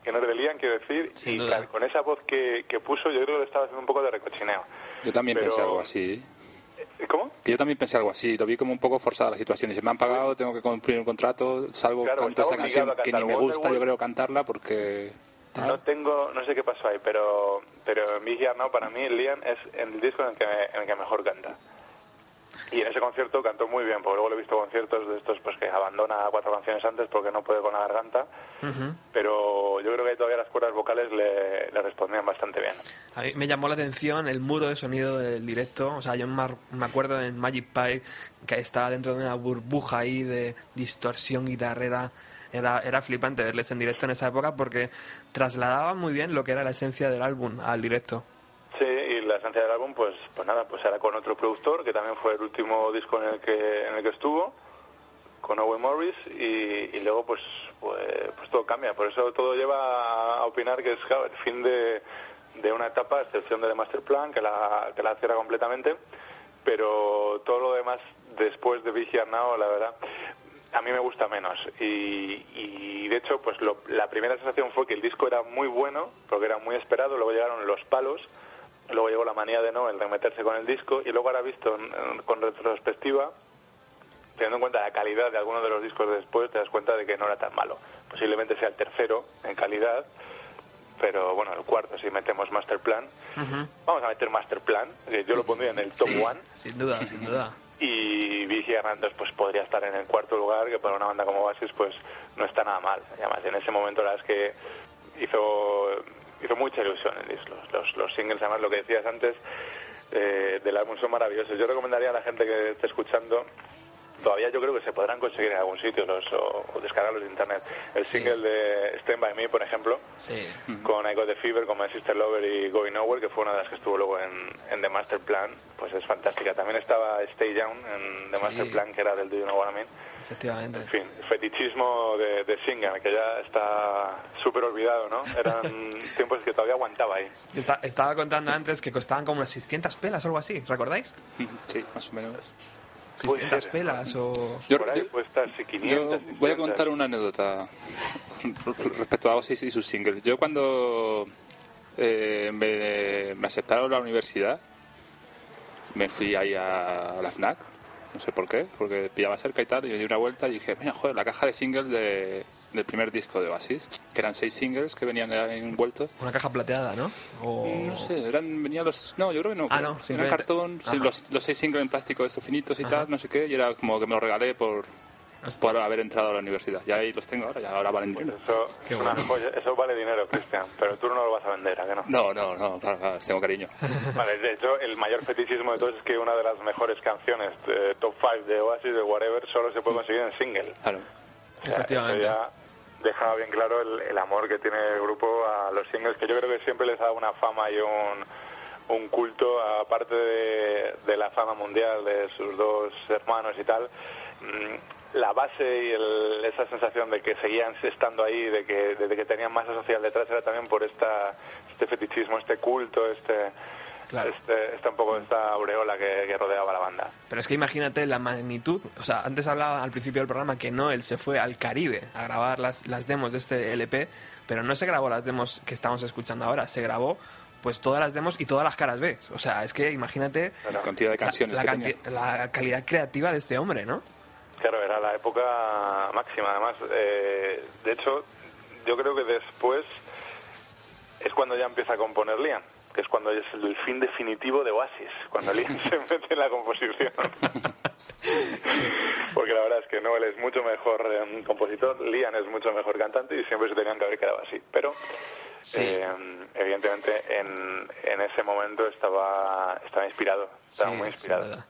S5: que no es de Liam, quiero decir,
S2: Sin
S5: y
S2: duda.
S5: con esa voz que, que puso yo creo que lo estaba haciendo un poco de recochineo.
S6: Yo también
S5: Pero-
S6: pensé algo así.
S5: ¿Cómo?
S6: Que yo también pensé algo así, lo vi como un poco forzada la situación. Si me han pagado, tengo que cumplir un contrato, salgo,
S5: Claro,
S6: canto
S5: estaba
S6: esta canción que ni me gusta, yo creo, cantarla porque...
S5: No tengo, no sé qué pasó ahí, pero, pero Yard Now para mí Liam es el disco en el, que, en el que mejor canta. Y en ese concierto cantó muy bien, porque luego le he visto conciertos de estos pues que abandona cuatro canciones antes porque no puede con la garganta, pero yo creo que todavía las cuerdas vocales le, le respondían bastante bien.
S2: A mí me llamó la atención el muro de sonido del directo. O sea, yo me acuerdo en Magic Pie que estaba dentro de una burbuja ahí de distorsión guitarrera. Era, era flipante verles en directo en esa época porque trasladaba muy bien lo que era la esencia del álbum al directo.
S5: Sí, y la esencia del álbum, pues, pues nada, pues era con otro productor, que también fue el último disco en el que, en el que estuvo, con Owen Morris, y, luego pues, pues, pues todo cambia. Por eso todo lleva a opinar que es el fin de, de una etapa, a excepción de The Master Plan, que la, que la cierra completamente, pero todo lo demás después de Big Yard Now, la verdad, a mí me gusta menos. Y, y, de hecho, pues lo- la primera sensación fue que el disco era muy bueno, porque era muy esperado, luego llegaron los palos, luego llegó la manía de no, el de meterse con el disco, y luego ahora visto en- en- con retrospectiva, teniendo en cuenta la calidad de algunos de los discos de después, te das cuenta de que no era tan malo. Posiblemente sea el tercero en calidad, pero bueno, el cuarto si metemos Master Plan. Vamos a meter Master Plan, yo lo pondría en el top
S2: Sí,
S5: one.
S2: Sin duda, sin duda.
S5: Y Vicky Hernandez pues podría estar en el cuarto lugar, que para una banda como Oasis pues no está nada mal. Además en ese momento la verdad es que hizo, hizo mucha ilusión. Los, los, los singles, además, lo que decías antes eh, del álbum son maravillosos. Yo recomendaría a la gente que esté escuchando todavía yo creo que se podrán conseguir en algún sitio los, o, o descargarlos de internet. El single de Stand By Me, por ejemplo,
S2: Sí.
S5: con I Got The Fever, con My Sister Lover y Going Nowhere, que fue una de las que estuvo luego en, en The Master Plan, pues es fantástica. También estaba Stay Down en The
S2: Sí.
S5: Master Plan, que era del Do You Know What I Mean.
S2: Efectivamente.
S5: En fin, fetichismo de, de Singan, que ya está súper olvidado, ¿no? Eran tiempos que todavía aguantaba ahí.
S2: Estaba contando antes que costaban como unas 600 pelas o algo así, ¿recordáis?
S6: Sí, más o menos.
S2: 600
S5: ser.
S2: pelas o...
S6: Yo,
S5: Por ahí
S6: yo-
S5: puede estar si 500.
S6: yo voy a
S5: 600.
S6: contar una anécdota respecto a Oasis y sus singles. Yo cuando eh, me, me aceptaron a la universidad, me fui ahí a la FNAC, no sé por qué, porque pillaba cerca y tal, y me di una vuelta y dije, mira, joder, la caja de singles de- del primer disco de Oasis, que eran seis singles que venían envueltos.
S2: Una caja plateada, ¿no? O...
S6: No sé, eran, venían los... No, yo creo que no.
S2: Ah, no,
S6: Eran cartón, sí, los, los seis singles en plástico estos finitos y
S2: Ajá.
S6: tal, no sé qué, y era como que me lo regalé por,
S2: Hostia.
S6: por haber entrado a la universidad. Ya ahí los tengo ahora, ya ahora valen dinero.
S5: Eso,
S2: Qué bueno.
S5: joya. Eso vale dinero, Cristian, pero tú no lo vas a vender, ¿a que no?
S6: No, no, no, claro, claro, tengo cariño.
S5: Vale, de hecho, el mayor fetichismo de todos es que una de las mejores canciones de top 5 de Oasis, de Whatever, solo se puede conseguir en single.
S6: Claro.
S5: O sea,
S2: Efectivamente.
S5: eso ya deja bien claro el, el amor que tiene el grupo a los singles, que yo creo que siempre les ha dado una fama y un, un culto, aparte de, de la fama mundial de sus dos hermanos y tal. La base y el- esa sensación de que seguían estando ahí, de que, de que tenían masa social detrás, era también por esta, este fetichismo, este culto, este,
S2: Claro.
S5: este, esta un poco esta aureola que, que rodeaba la banda.
S2: Pero es que imagínate la magnitud. O sea, antes hablaba al principio del programa que Noel se fue al Caribe a grabar las, las demos de este LP, pero no se grabó las demos que estamos escuchando ahora, se grabó pues todas las demos y todas las caras B. O sea, es que imagínate
S6: La cantidad de canciones
S2: la,
S6: que
S2: canti-
S6: tenía.
S2: la calidad creativa de este hombre, ¿no?
S5: Claro, era la época máxima, además. eh, de hecho, yo creo que después es cuando ya empieza a componer Liam, que es cuando es el fin definitivo de Oasis, cuando Liam se mete en la composición. Porque la verdad es que Noel es mucho mejor eh, compositor, Liam es mucho mejor cantante y siempre se tenían que haber quedado así. Pero,
S2: Sí.
S5: eh, evidentemente, en, en ese momento estaba, estaba inspirado, estaba
S2: Sí,
S5: muy inspirado.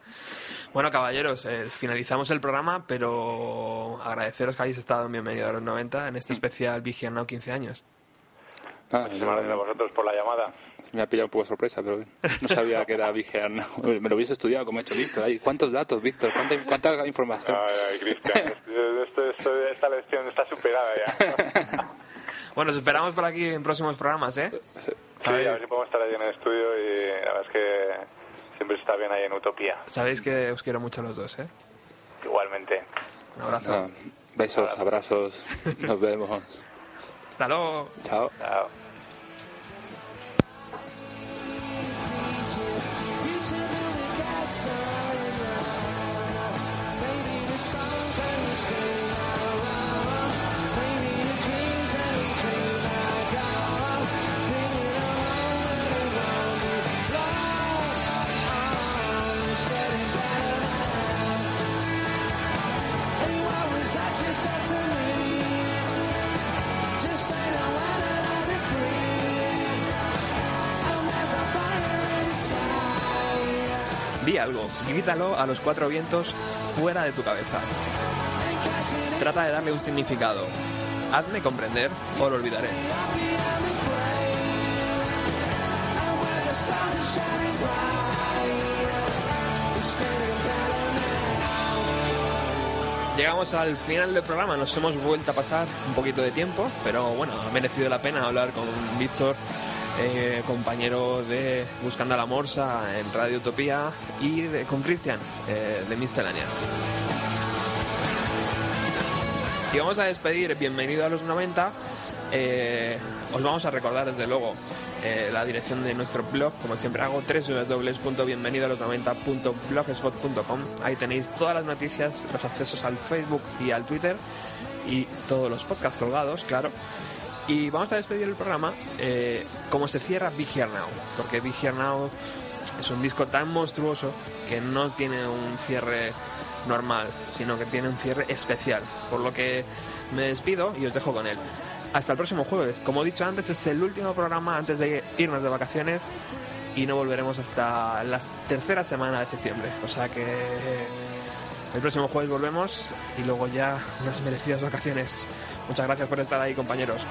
S2: Bueno, caballeros, eh, finalizamos el programa, pero agradeceros que hayáis estado en Bienvenido a los 90 en este especial Vigian Now 15 años.
S5: Muchísimas gracias a vosotros por la llamada.
S6: me ha pillado un poco de sorpresa, pero no sabía que era Vigear. no. Me lo hubiese estudiado como ha hecho Víctor. ¿Cuántos datos, Víctor? ¿Cuánta, cuánta información?
S5: Ay, ay, Cristian, esto- esto- esta lección está superada ya.
S2: Bueno, os esperamos por aquí en próximos programas, ¿eh?
S5: Sí, a ver si podemos estar ahí en el estudio y la verdad es que siempre está bien ahí en Utopía.
S2: Sabéis que os quiero mucho a los dos, ¿eh?
S5: Igualmente.
S2: Un abrazo.
S6: Ah, besos, abrazos, nos vemos.
S2: Hasta luego.
S6: Chao.
S5: Chao.
S2: Algo, grítalo a los cuatro vientos fuera de tu cabeza. Trata de darle un significado. Hazme comprender o lo olvidaré. Llegamos al final del programa, nos hemos vuelto a pasar un poquito de tiempo, pero bueno, ha merecido la pena hablar con Víctor, eh, compañero de Buscando la Morsa en Radio Utopía, y con Cristian, eh, de Miscelánea. Y vamos a despedir, bienvenido a los 90. Eh, os vamos a recordar desde luego eh, la dirección de nuestro blog, como siempre hago, www.bienvenidoalos90.blogspot.com. Ahí tenéis todas las noticias, los accesos al Facebook y al Twitter y todos los podcasts colgados, claro. Y vamos a despedir el programa eh, como se cierra Big Here Now, porque Big Here Now es un disco tan monstruoso que no tiene un cierre normal, sino que tiene un cierre especial. Por lo que me despido y os dejo con él. hasta el próximo jueves. Como he dicho antes, es el último programa antes de irnos de vacaciones y no volveremos hasta la tercera semana de septiembre. O sea que el próximo jueves volvemos y luego ya unas merecidas vacaciones. Muchas gracias por estar ahí, compañeros.